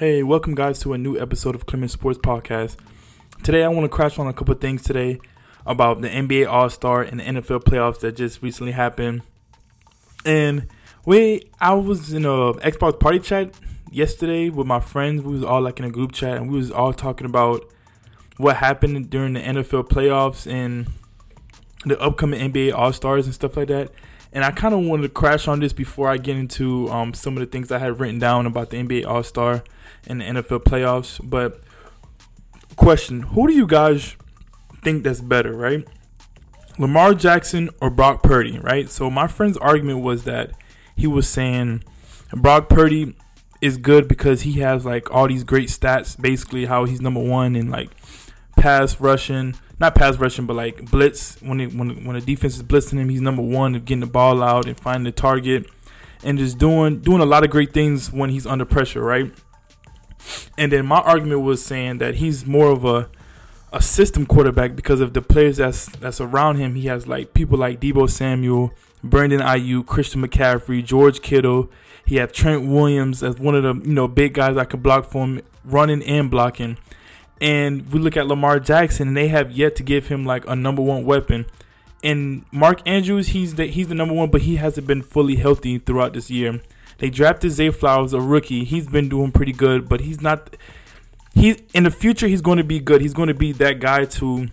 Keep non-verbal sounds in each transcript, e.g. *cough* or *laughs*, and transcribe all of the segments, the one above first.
Hey, welcome guys to a new episode of Clement Sports Podcast. Today I want to crash on a couple things today about the NBA All Star and the NFL playoffs that just recently happened. And we, I was in a Xbox party chat yesterday with my friends. We was all like in a group chat, and we was all talking about what happened during the NFL playoffs and the upcoming NBA All Stars and stuff like that. And I kind of wanted to crash on this before I get into um, some of the things I had written down about the NBA All Star and the NFL playoffs. But question: Who do you guys think that's better, right? Lamar Jackson or Brock Purdy, right? So my friend's argument was that he was saying Brock Purdy is good because he has like all these great stats, basically how he's number one in like pass rushing, not pass rushing, but like blitz. When it, when when the defense is blitzing him, he's number one of getting the ball out and finding the target, and just doing doing a lot of great things when he's under pressure, right? And then my argument was saying that he's more of a a system quarterback because of the players that's that's around him. He has like people like Deebo Samuel, Brandon Aiyuk, Christian McCaffrey, George Kittle. He have Trent Williams as one of the you know big guys that could block for him, running and blocking. And we look at Lamar Jackson, and they have yet to give him like a number one weapon. And Mark Andrews, he's the he's the number one, but he hasn't been fully healthy throughout this year. They drafted Zay Flowers, a rookie. He's been doing pretty good, but he's not. He in the future he's going to be good. He's going to be that guy to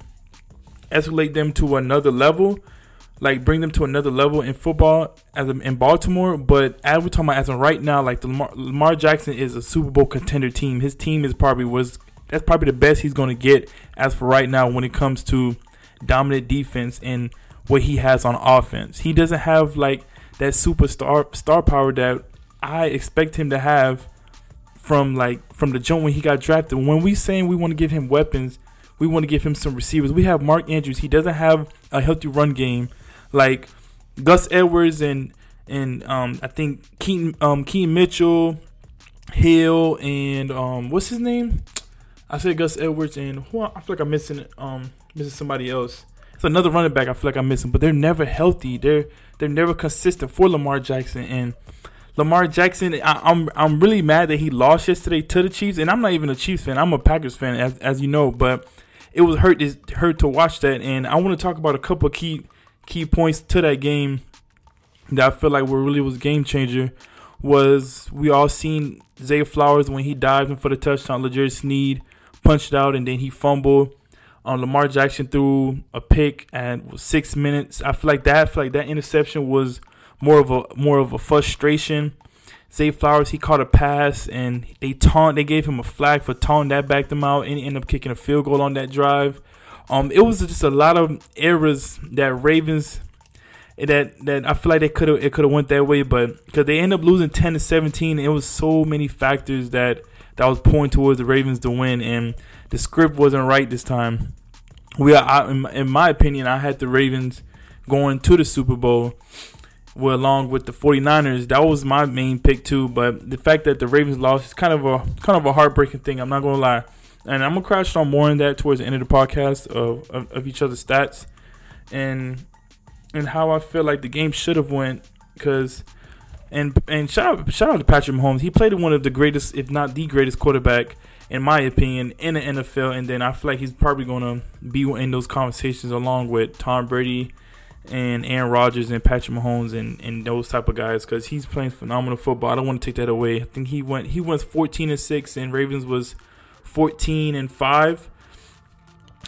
escalate them to another level, like bring them to another level in football as in Baltimore. But as we're talking about as of right now, like the Lamar, Lamar Jackson is a Super Bowl contender team. His team is probably was that's probably the best he's going to get as for right now when it comes to dominant defense and what he has on offense. He doesn't have like that superstar star power that I expect him to have from like from the jump when he got drafted. When we saying we want to give him weapons, we want to give him some receivers. We have Mark Andrews. He doesn't have a healthy run game like Gus Edwards and and um, I think Keaton um, Keaton Mitchell, Hill, and um, what's his name? I said Gus Edwards and who I feel like I'm missing um missing somebody else. It's another running back I feel like I'm missing, but they're never healthy. They're they're never consistent for Lamar Jackson and Lamar Jackson, I, am I'm, I'm really mad that he lost yesterday to the Chiefs, and I'm not even a Chiefs fan. I'm a Packers fan, as, as you know. But it was hurt it hurt to watch that, and I want to talk about a couple key key points to that game that I feel like were really was game changer. Was we all seen Zay Flowers when he dived in for the touchdown? L'Jarius Sneed punched out, and then he fumbled. Um, Lamar Jackson threw a pick at six minutes. I feel like that. I feel like that interception was more of a more of a frustration. Zay Flowers, he caught a pass and they taunt. They gave him a flag for taunting that backed him out, and he ended up kicking a field goal on that drive. Um, it was just a lot of errors that Ravens that that I feel like they could have it could have went that way, but because they end up losing ten to seventeen, it was so many factors that that was pointing towards the Ravens to win, and the script wasn't right this time. We are, I, in my opinion, I had the Ravens going to the Super Bowl well, along with the 49ers. That was my main pick too, but the fact that the Ravens lost is kind of a kind of a heartbreaking thing. I'm not gonna lie, and I'm gonna crash on more on that towards the end of the podcast of, of, of each other's stats and and how I feel like the game should have went because. And and shout out shout out to Patrick Mahomes. He played one of the greatest, if not the greatest, quarterback in my opinion in the NFL. And then I feel like he's probably going to be in those conversations along with Tom Brady and Aaron Rodgers and Patrick Mahomes and, and those type of guys because he's playing phenomenal football. I don't want to take that away. I think he went he went 14 and six and Ravens was 14 and five.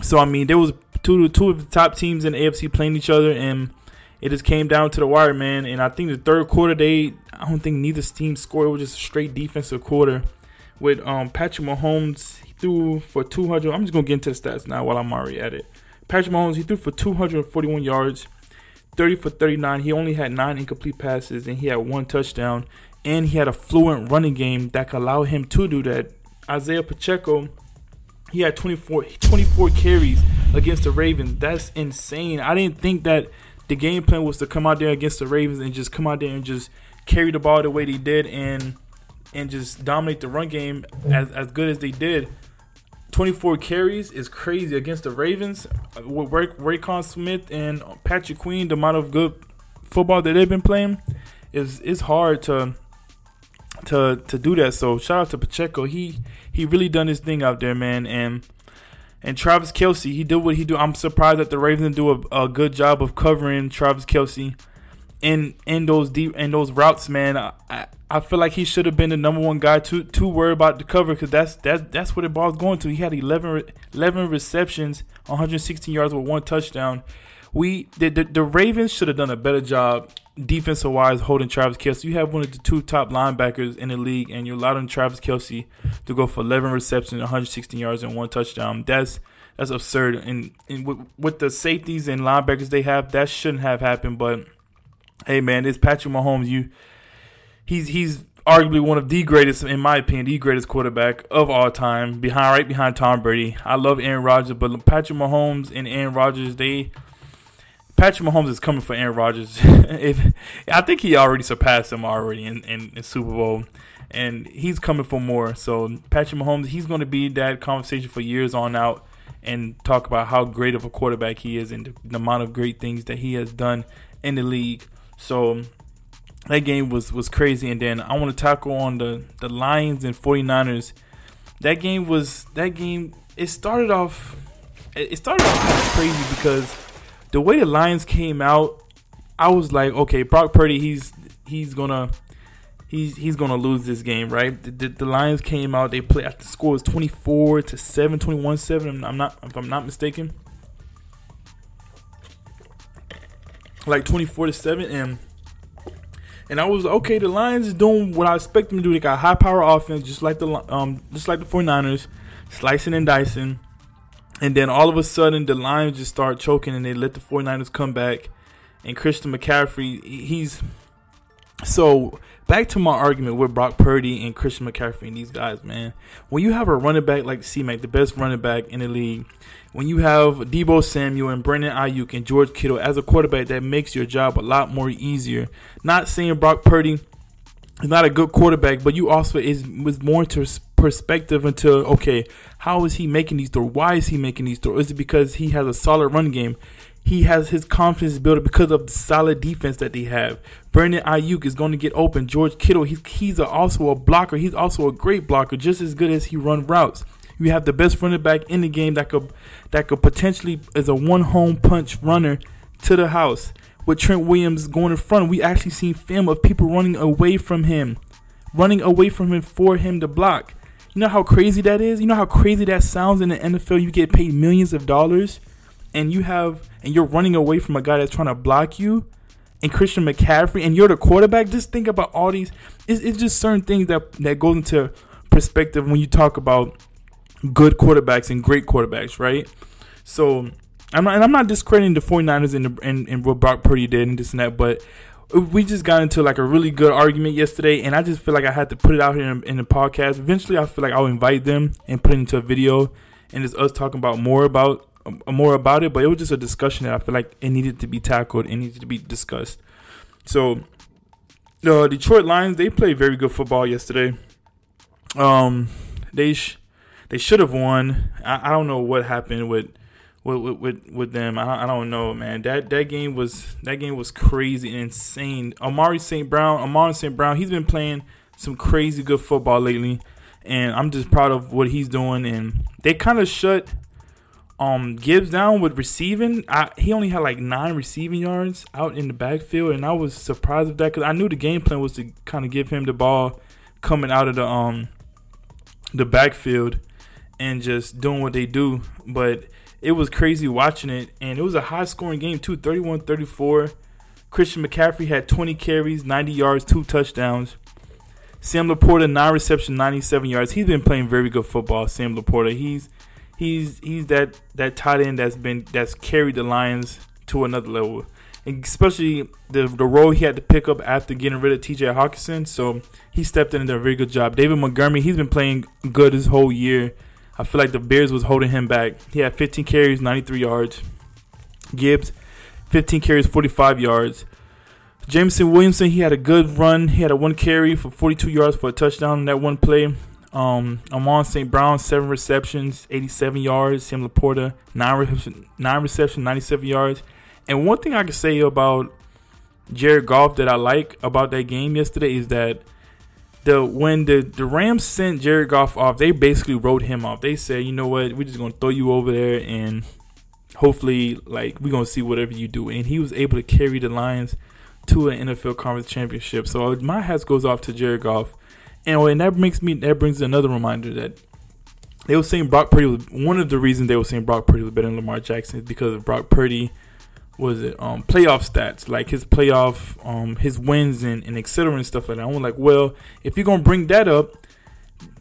So I mean there was two two of the top teams in the AFC playing each other and it just came down to the wire, man. And I think the third quarter they I don't think neither team scored. It was just a straight defensive quarter with um, Patrick Mahomes. He threw for 200. I'm just gonna get into the stats now while I'm already at it. Patrick Mahomes he threw for 241 yards 30 for 39. He only had nine incomplete passes and he had one touchdown. And he had a fluent running game that could allow him to do that. Isaiah Pacheco, he had 24, 24 carries against the Ravens. That's insane. I didn't think that the game plan was to come out there against the Ravens and just come out there and just carry the ball the way they did and and just dominate the run game as, as good as they did. 24 carries is crazy against the Ravens with Ray, Roquan Smith and Patrick Queen. The amount of good football that they've been playing is is hard to to to do that. So shout out to Pacheco. He he really done his thing out there, man. And and Travis Kelce, he did what he do. I'm surprised that the Ravens do a, a good job of covering Travis Kelce in in those deep in those routes, man. I, I feel like he should have been the number one guy to to worry about the cover because that's that's that's what the ball's going to. He had 11, 11 receptions, 116 yards with one touchdown. We the, the, the Ravens should have done a better job defensive wise holding Travis Kelce. You have one of the two top linebackers in the league, and you're allowing Travis Kelce to go for 11 receptions, 116 yards, and one touchdown. That's that's absurd. And, and with, with the safeties and linebackers they have, that shouldn't have happened. But hey, man, it's Patrick Mahomes. You, he's he's arguably one of the greatest, in my opinion, the greatest quarterback of all time, behind right behind Tom Brady. I love Aaron Rodgers, but Patrick Mahomes and Aaron Rodgers, they Patrick Mahomes is coming for Aaron Rodgers. *laughs* if I think he already surpassed him already in, in, in, Super Bowl, and he's coming for more. So Patrick Mahomes, he's going to be that conversation for years on out, and talk about how great of a quarterback he is and the, the amount of great things that he has done in the league. So that game was was crazy. And then I want to tackle on the the Lions and 49ers. That game was that game. It started off. It started off kind of crazy because the way the Lions came out, I was like, okay, Brock Purdy, he's he's gonna he's he's gonna lose this game, right? The, the, the Lions came out, they played. The score was twenty four to 7, 21 seven. I'm not if I'm not mistaken, like twenty four to seven, and and I was okay. The Lions is doing what I expect them to do. They got high power offense, just like the um just like the 49ers, slicing and dicing. And then all of a sudden, the Lions just start choking and they let the 49ers come back. And Christian McCaffrey, he's. So, back to my argument with Brock Purdy and Christian McCaffrey and these guys, man. When you have a running back like C Mac, the best running back in the league, when you have Deebo Samuel and Brandon Aiyuk and George Kittle as a quarterback, that makes your job a lot more easier. Not saying Brock Purdy is not a good quarterback, but you also is was more to perspective into okay, how is he making these throws? Why is he making these throws? Is it because he has a solid run game? He has his confidence built because of the solid defense that they have. Brandon Aiyuk is going to get open. George Kittle, he's he's a, also a blocker. He's also a great blocker, just as good as he run routes. You have the best running back in the game that could that could potentially is a one home punch runner to the house. With Trent Williams going in front, we actually seen film of people running away from him, running away from him for him to block. You know how crazy that is? You know how crazy that sounds in the NFL? You get paid millions of dollars and you have and you're running away from a guy that's trying to block you and Christian McCaffrey and you're the quarterback. Just think about all these it's, it's just certain things that that goes into perspective when you talk about good quarterbacks and great quarterbacks, right? So I'm not, and I'm not discrediting the 49ers and, the, and, and what Brock Purdy did and this and that, but we just got into like a really good argument yesterday, and I just feel like I had to put it out here in, in the podcast. Eventually, I feel like I'll invite them and put it into a video, and it's us talking about more about uh, more about it. But it was just a discussion that I feel like it needed to be tackled, it needed to be discussed. So, the Detroit Lions they played very good football yesterday. Um, they sh- they should have won. I, I don't know what happened with with with, with them. I, I don't know, man. That that game was that game was crazy and insane. Amari St. Brown, Amari St. Brown, he's been playing some crazy good football lately, and I'm just proud of what he's doing. And they kind of shut um Gibbs down with receiving. I, he only had like nine receiving yards out in the backfield, and I was surprised with that because I knew the game plan was to kind of give him the ball coming out of the um the backfield and just doing what they do, but it was crazy watching it, and it was a high scoring game too 31 34. Christian McCaffrey had 20 carries, 90 yards, two touchdowns. Sam LaPorta, nine reception, 97 yards. He's been playing very good football. Sam LaPorta, he's he's he's that that tight end that's been that's carried the Lions to another level, and especially the the role he had to pick up after getting rid of T.J. Hockenson. So he stepped in and did a very good job. David Montgomery, he's been playing good this whole year. I feel like the Bears was holding him back. He had 15 carries, 93 yards. Gibbs, 15 carries, 45 yards. Jameson Williamson, he had a good run. He had a one carry for 42 yards for a touchdown in that one play. Um, Amon St. Brown, seven receptions, 87 yards. Sam LaPorta, nine, reception, nine receptions, 97 yards. And one thing I can say about Jared Goff that I like about that game yesterday is that the when the the Rams sent Jared Goff off, they basically wrote him off. They said, you know what, we're just gonna throw you over there and hopefully like we're gonna see whatever you do. And he was able to carry the Lions to an NFL conference championship. So uh, my hat goes off to Jared Goff. And, and that makes me that brings another reminder that they were saying Brock Purdy was one of the reasons they were saying Brock Purdy was better than Lamar Jackson is because of Brock Purdy was it um playoff stats like his playoff um his wins and, and etc and stuff like that. I'm like, well, if you're gonna bring that up,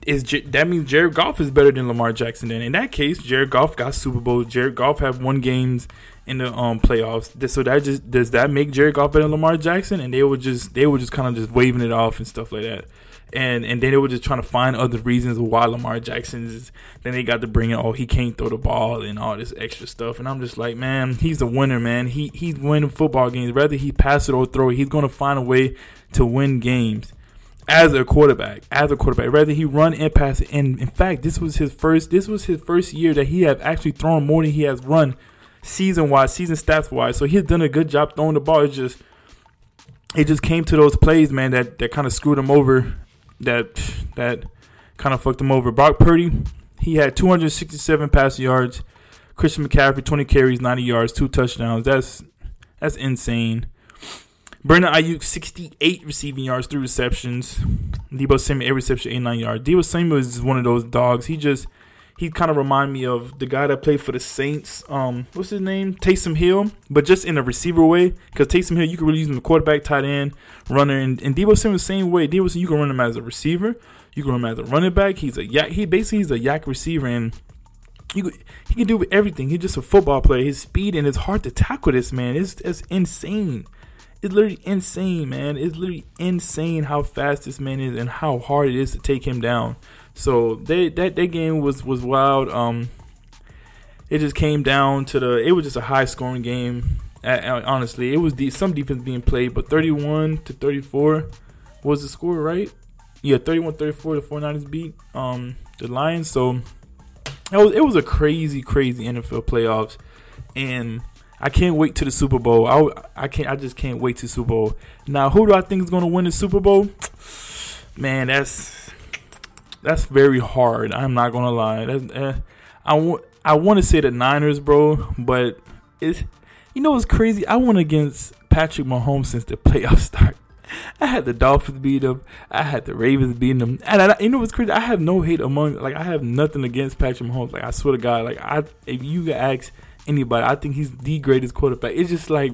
is J- that means Jared Goff is better than Lamar Jackson? Then in that case, Jared Goff got Super Bowl. Jared Goff have won games in the um playoffs. So that just does that make Jared Goff better than Lamar Jackson? And they were just they were just kind of just waving it off and stuff like that and and then they were just trying to find other reasons why Lamar Jackson is. Then they got to bring in, oh, he can't throw the ball and all this extra stuff. And I'm just like, man, he's a winner, man. He he's winning football games. Whether he pass it or throw it, he's gonna find a way to win games as a quarterback. As a quarterback, rather he run and pass it. And in fact, this was his first. This was his first year that he had actually thrown more than he has run season wise, season stats wise. So he's done a good job throwing the ball. It's just it just came to those plays, man, that, that kind of screwed him over that that kind of fucked him over. Brock Purdy, he had 267 passing yards. Christian McCaffrey, 20 carries, 90 yards, two touchdowns. That's that's insane. Brandon Aiyuk, 68 receiving yards, three receptions. Deebo Samuel, eight reception, 89 yards. Deebo Samuel is one of those dogs. He just he kind of remind me of the guy that played for the Saints. Um, what's his name? Taysom Hill, but just in a receiver way. Because Taysom Hill, you can really use him the quarterback, tight end, runner, and, and Deebo Samuel the same way. Deebo Samuel, you can run him as a receiver, you can run him as a running back. He's a yak. He basically he's a yak receiver, and you, he can do everything. He's just a football player. His speed and it's hard to tackle this man. It's it's insane. It's literally insane, man. It's literally insane how fast this man is and how hard it is to take him down. So they that that game was was wild. Um, it just came down to the. It was just a high scoring game. honestly, it was de- some defense being played, but 31 to 34 was the score, right? Yeah, 31-34. The 49ers beat um the Lions. So it was it was a crazy, crazy NFL playoffs, and I can't wait to the Super Bowl. I I can't. I just can't wait to Super Bowl. Now, who do I think is going to win the Super Bowl? Man, that's that's very hard. I'm not gonna lie. Uh, I want I want to say the Niners, bro, but it's you know what's crazy. I went against Patrick Mahomes since the playoffs *laughs* start. I had the Dolphins beat them. I had the Ravens beating them. And I, you know what's crazy? I have no hate among like I have nothing against Patrick Mahomes. Like I swear to God, like I if you ask anybody, I think he's the greatest quarterback. It's just like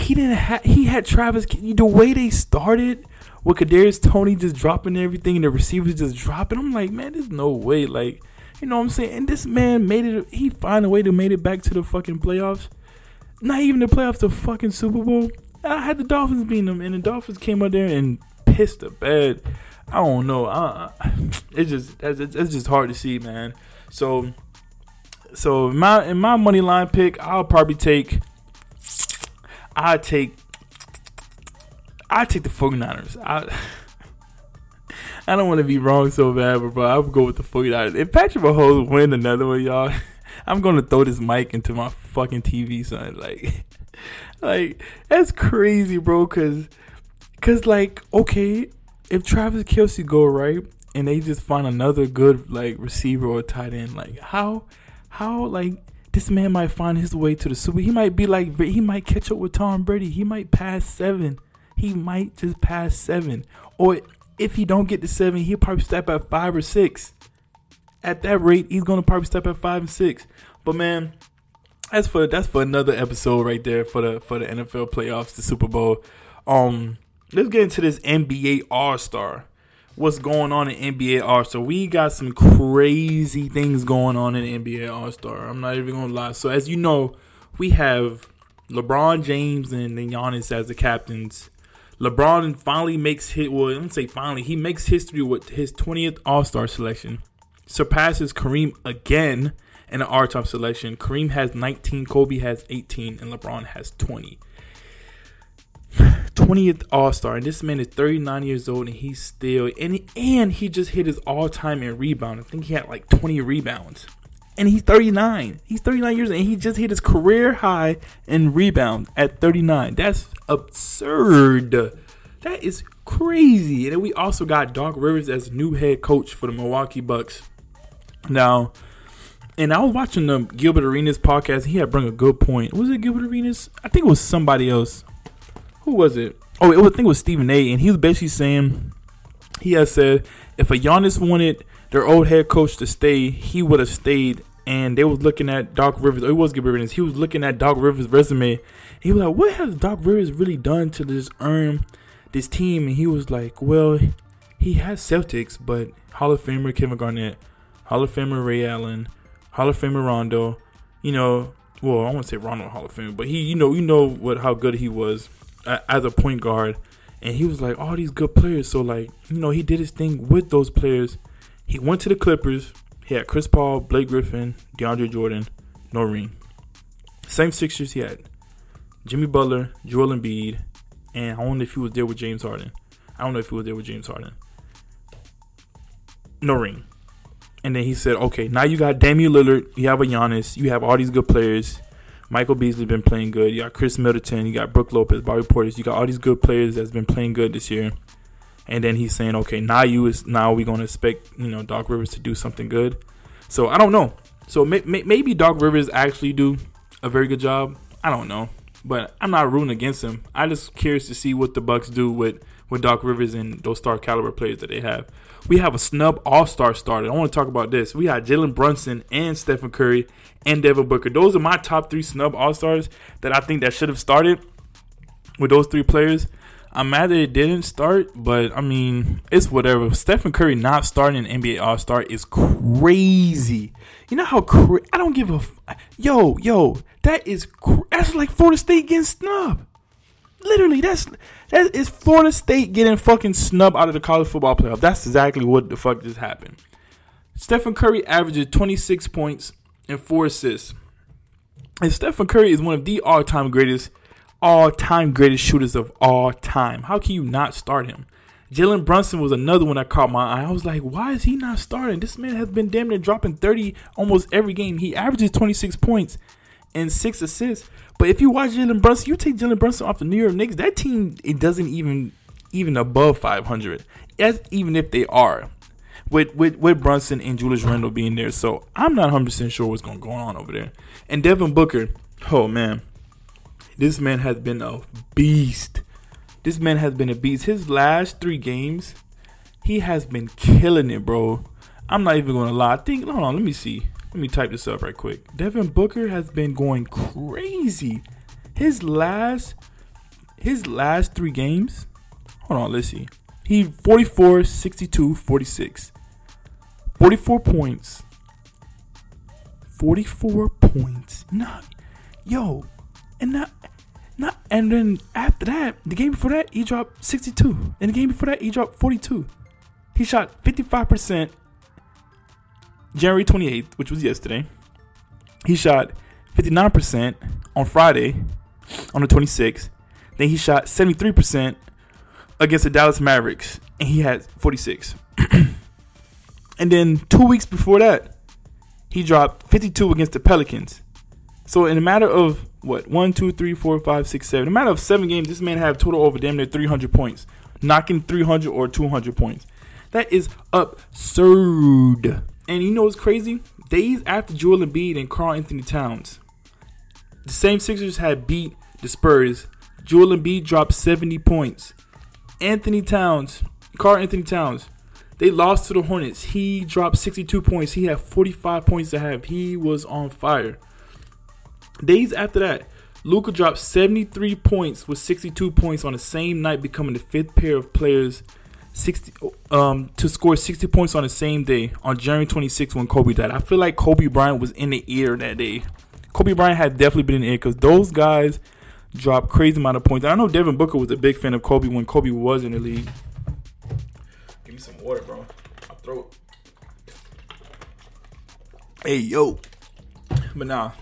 he didn't have he had Travis. The way they started with Kadarius Toney just dropping everything and the receivers just dropping. I'm like, man, there's no way. Like, you know what I'm saying? And this man made it. He find a way to made it back to the fucking playoffs. Not even the playoffs, the fucking Super Bowl. I had the Dolphins beating them, and the Dolphins came out there and pissed the bed. I don't know. I, *sighs* it's just it's, it's just hard to see, man. So, so my in my money line pick, I'll probably take. I take I take the 49ers. I *laughs* I don't want to be wrong so bad, but bro, I would go with the 49ers. If Patrick Mahomes win another one, y'all, *laughs* I'm gonna throw this mic into my fucking TV, son. *laughs* Like, like that's crazy, bro. Cause, cause like, okay, if Travis Kelce go right and they just find another good like receiver or tight end, like how, how like this man might find his way to the Super. He might be like he might catch up with Tom Brady. He might pass seven he might just pass seven. Or if he don't get to seven, he'll probably step at five or six. At that rate, he's gonna probably step at five and six. But man, that's for that's for another episode right there for the for the NFL playoffs, the Super Bowl. Um, let's get into this NBA All Star. What's going on in NBA All Star? We got some crazy things going on in NBA All Star. I'm not even gonna lie. So as you know, we have LeBron James and Giannis as the captains. LeBron finally makes hit. Well, let me say finally, he makes history with his 20th All Star selection, surpasses Kareem again in the All Time selection. Kareem has 19, Kobe has 18, and LeBron has 20. 20th All Star, and this man is 39 years old, and he's still and he, and he just hit his all time in rebound. I think he had like 20 rebounds and he's 39. He's 39 years and he just hit his career high in rebound at 39. That's absurd That is crazy. And then we also got Doc Rivers as new head coach for the Milwaukee Bucks. Now, and I was watching the Gilbert Arenas podcast. he had bring a good point. Was it Gilbert Arenas? I think it was somebody else. Who was it? Oh, it was, I think it was Stephen A. And he was basically saying he has said if a Giannis wanted their old head coach to stay, he would have stayed. And they was looking at Doc Rivers. Oh, it was Gilbert Arenas. He was looking at Doc Rivers' resume. He was like, "What has Doc Rivers really done to just earn this team?" And he was like, "Well, he has Celtics, but Hall of Famer Kevin Garnett, Hall of Famer Ray Allen." Hall of Famer Rondo. You know, well, I won't say Rondo Hall of Fame, but he, you know, you know what how good he was as a point guard, and he was like all these good players. So like, you know, he did his thing with those players. He went to the Clippers. He had Chris Paul, Blake Griffin, DeAndre Jordan, no ring. Same Sixers he had Jimmy Butler, Joel Embiid, and I know if he was there with James Harden. I don't know if he was there with James Harden. No ring. And then he said, okay, now you got Damian Lillard, you have a Giannis, you have all these good players. Michael Beasley been playing good. You got Khris Middleton, you got Brook Lopez, Bobby Portis. You got all these good players that's been playing good this year. And then he's saying, okay, now you is now we're gonna expect you know Doc Rivers to do something good. So I don't know. So may, may, maybe Doc Rivers actually do a very good job. I don't know, but I'm not rooting against him. I just curious to see what the Bucks do with with Doc Rivers and those star caliber players that they have. We have a snub all star started. I want to talk about this. We had Jalen Brunson and Stephen Curry and Devin Booker. Those are my top three snub all stars that I think that should have started with those three players. I'm mad that it didn't start, but I mean, it's whatever. Stephen Curry not starting an NBA All Star is crazy. You know how I don't give a f- yo yo. That is cr- that's like Florida State getting snubbed. Literally, that's that is Florida State getting fucking snubbed out of the college football playoff. That's exactly what the fuck just happened. Stephen Curry averages 26 points and four assists. And Stephen Curry is one of the all-time greatest, all-time greatest shooters of all time. How can you not start him? Jalen Brunson was another one that caught my eye. I was like, why is he not starting? This man has been damn near dropping 30 almost every game. He averages 26 points and six assists. But if you watch Jalen Brunson, you take Jalen Brunson off the New York Knicks, that team it doesn't even even above 500. As even if they are, with with with Brunson and Julius Randle being there, so I'm not 100 percent sure what's going on over there. And Devin Booker, oh man, this man has been a beast. This man has been a beast. His last three games, he has been killing it, bro. I'm not even gonna lie. I think hold on, let me see. Let me type this up right quick. Devin Booker has been going crazy. His last his last 3 games. Hold on, let's see. He 44, 62, 46. 44 points. 44 points. Not yo, and not not and then after that, the game before that, he dropped 62. And the game before that, he dropped 42. He shot 55% January 28th, which was yesterday, he shot 59% on Friday on the 26th. Then he shot 73% against the Dallas Mavericks, and he had 46. *clears throat* and then two weeks before that, he dropped 52 against the Pelicans. So in a matter of what one, two, three, four, five, six, seven, in a matter of seven games, this man had total over damn near 300 points, knocking 300 or 200 points. That is absurd. And you know what's crazy? Days after Joel Embiid and Karl-Anthony Towns, the same Sixers had beat the Spurs. Joel Embiid dropped 70 points. Anthony Towns, Karl-Anthony Towns, they lost to the Hornets. He dropped 62 points. He had 45 points to have. He was on fire. Days after that, Luka dropped 73 points with 62 points on the same night, becoming the fifth pair of players 60 um to score 60 points on the same day on January 26 when Kobe died. I feel like Kobe Bryant was in the ear that day. Kobe Bryant had definitely been in the ear because those guys dropped crazy amount of points. I know Devin Booker was a big fan of Kobe when Kobe was in the league. Give me some water, bro. My throat. Hey yo. But nah.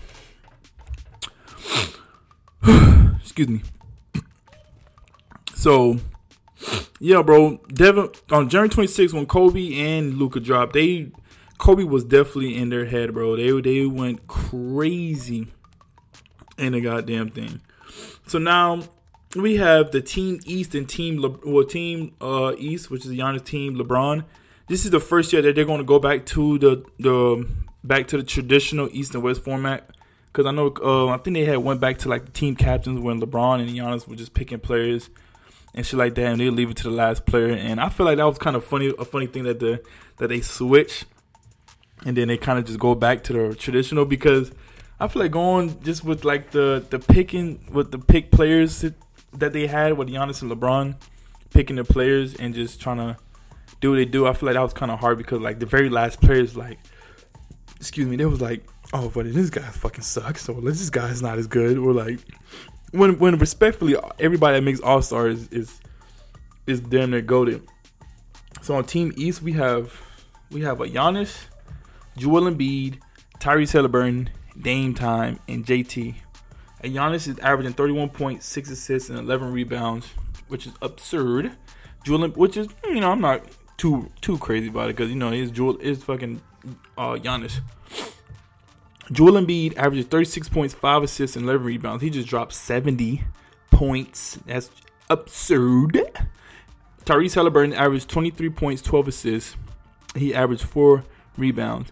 *sighs* Excuse me. *clears throat* So yeah, bro. Devin on January 26th when Kobe and Luka dropped, they Kobe was definitely in their head, bro. They they went crazy in the goddamn thing. So now we have the Team East and Team Le- well Team uh, East, which is Giannis team LeBron. This is the first year that they're going to go back to the the back to the traditional East and West format. Because I know uh, I think they had went back to like the team captains when LeBron and Giannis were just picking players and shit like that, and they leave it to the last player. And I feel like that was kind of funny, a funny thing that the that they switch, and then they kind of just go back to the traditional because I feel like going just with like the the picking with the pick players that they had with Giannis and LeBron picking the players and just trying to do what they do. I feel like that was kind of hard because like the very last players, like, excuse me, they was like, oh, but this guy fucking sucks, or this guy's not as good, or like, when when respectfully, everybody that makes All Stars is, is is damn near goaded. So on Team East, we have we have a Giannis, Joel Embiid, Tyrese Halliburton, Dame Time, and JT. And Giannis is averaging 31.6 assists and 11 rebounds, which is absurd. Joel, which is you know I'm not too too crazy about it because you know his Joel is fucking uh, Giannis. Joel Embiid averages 36 points, 5 assists, and 11 rebounds. He just dropped 70 points. That's absurd. Tyrese Halliburton averaged 23 points, 12 assists. He averaged 4 rebounds.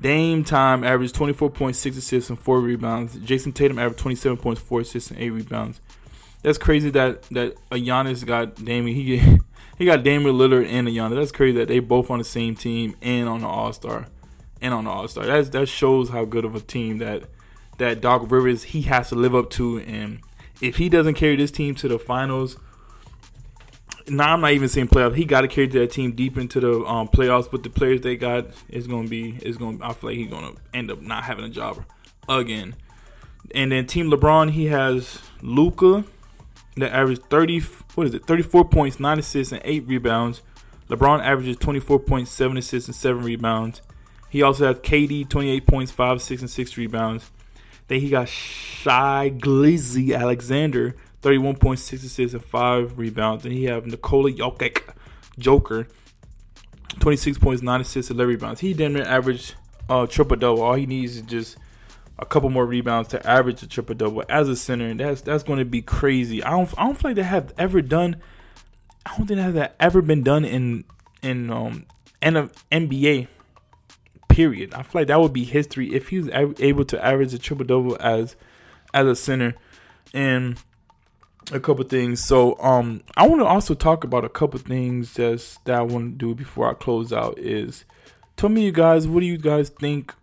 Dame Time averaged 24.6 assists and 4 rebounds. Jayson Tatum averaged 27 points, 4 assists, and 8 rebounds. That's crazy that that a Giannis got Damian. He *laughs* he got Damian Lillard and a Giannis. That's crazy that they both on the same team and on the All Star, and on All Star. That that shows how good of a team that that Doc Rivers he has to live up to. And if he doesn't carry this team to the finals, now I'm not even saying playoffs. He got to carry that team deep into the um, playoffs. But the players they got is gonna be is gonna. I feel like he's gonna end up not having a job again. And then Team LeBron, he has Luka that averaged 30 what is it 34 points 9 assists and 8 rebounds lebron averages 24.7 assists and 7 rebounds he also has kd 28 points 5 6 and 6 rebounds then he got Shai Gilgeous-Alexander 31.6 assists and 5 rebounds Then he have Nikola Jokic Joker 26 points 9 assists and 11 rebounds he didn't average uh, triple double all he needs is just a couple more rebounds to average a triple double as a center, and that's that's going to be crazy. I don't I don't feel like they have ever done. I don't think that has ever been done in in um NBA. Period. I feel like that would be history if he's able to average a triple double as as a center, and a couple things. So um I want to also talk about a couple things just that I want to do before I close out. Is tell me you guys what do you guys think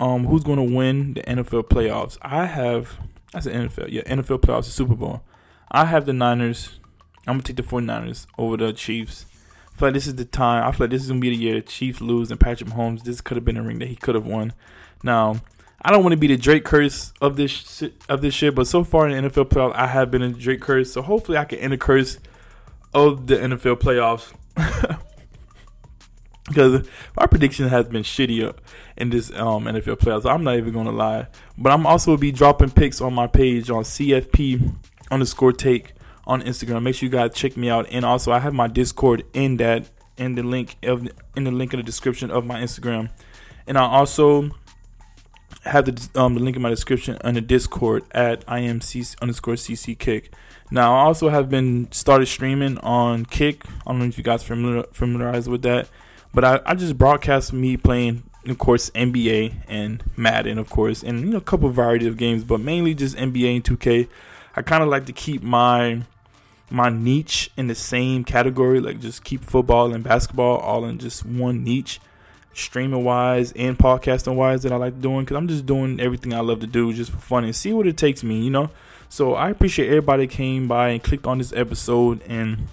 um, who's going to win the NFL playoffs? I have, that's the NFL, yeah, NFL playoffs, the Super Bowl. I have the Niners. I'm going to take the 49ers over the Chiefs. I feel like this is the time. I feel like this is to be the year the Chiefs lose and Patrick Mahomes, this could have been a ring that he could have won. Now, I don't want to be the Drake curse of this of this shit, but so far in the NFL playoffs, I have been in Drake curse. So hopefully, I can end the curse of the NFL playoffs. *laughs* because my prediction has been shitty in this um, NFL playoffs. I'm not even gonna lie, but I'm also be dropping picks on my page on CFP underscore take on Instagram. Make sure you guys check me out, and also I have my Discord in that in the link of in the link in the description of my Instagram, and I also have the um, the link in my description on the Discord at imc underscore cc kick. Now I also have been started streaming on Kick. I don't know if you guys familiar familiarized with that but I, I just broadcast me playing, of course, NBA and Madden, of course, and you know a couple variety of games, but mainly just NBA and 2K. I kind of like to keep my my niche in the same category, like just keep football and basketball all in just one niche, streaming wise and podcasting wise that I like doing because I'm just doing everything I love to do just for fun and see what it takes me, you know. So I appreciate everybody came by and clicked on this episode and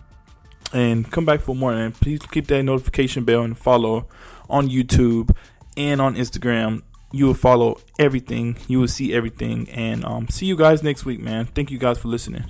and come back for more. And please keep that notification bell and follow on YouTube and on Instagram. You will follow everything. You will see everything. And um, see you guys next week, man. Thank you guys for listening.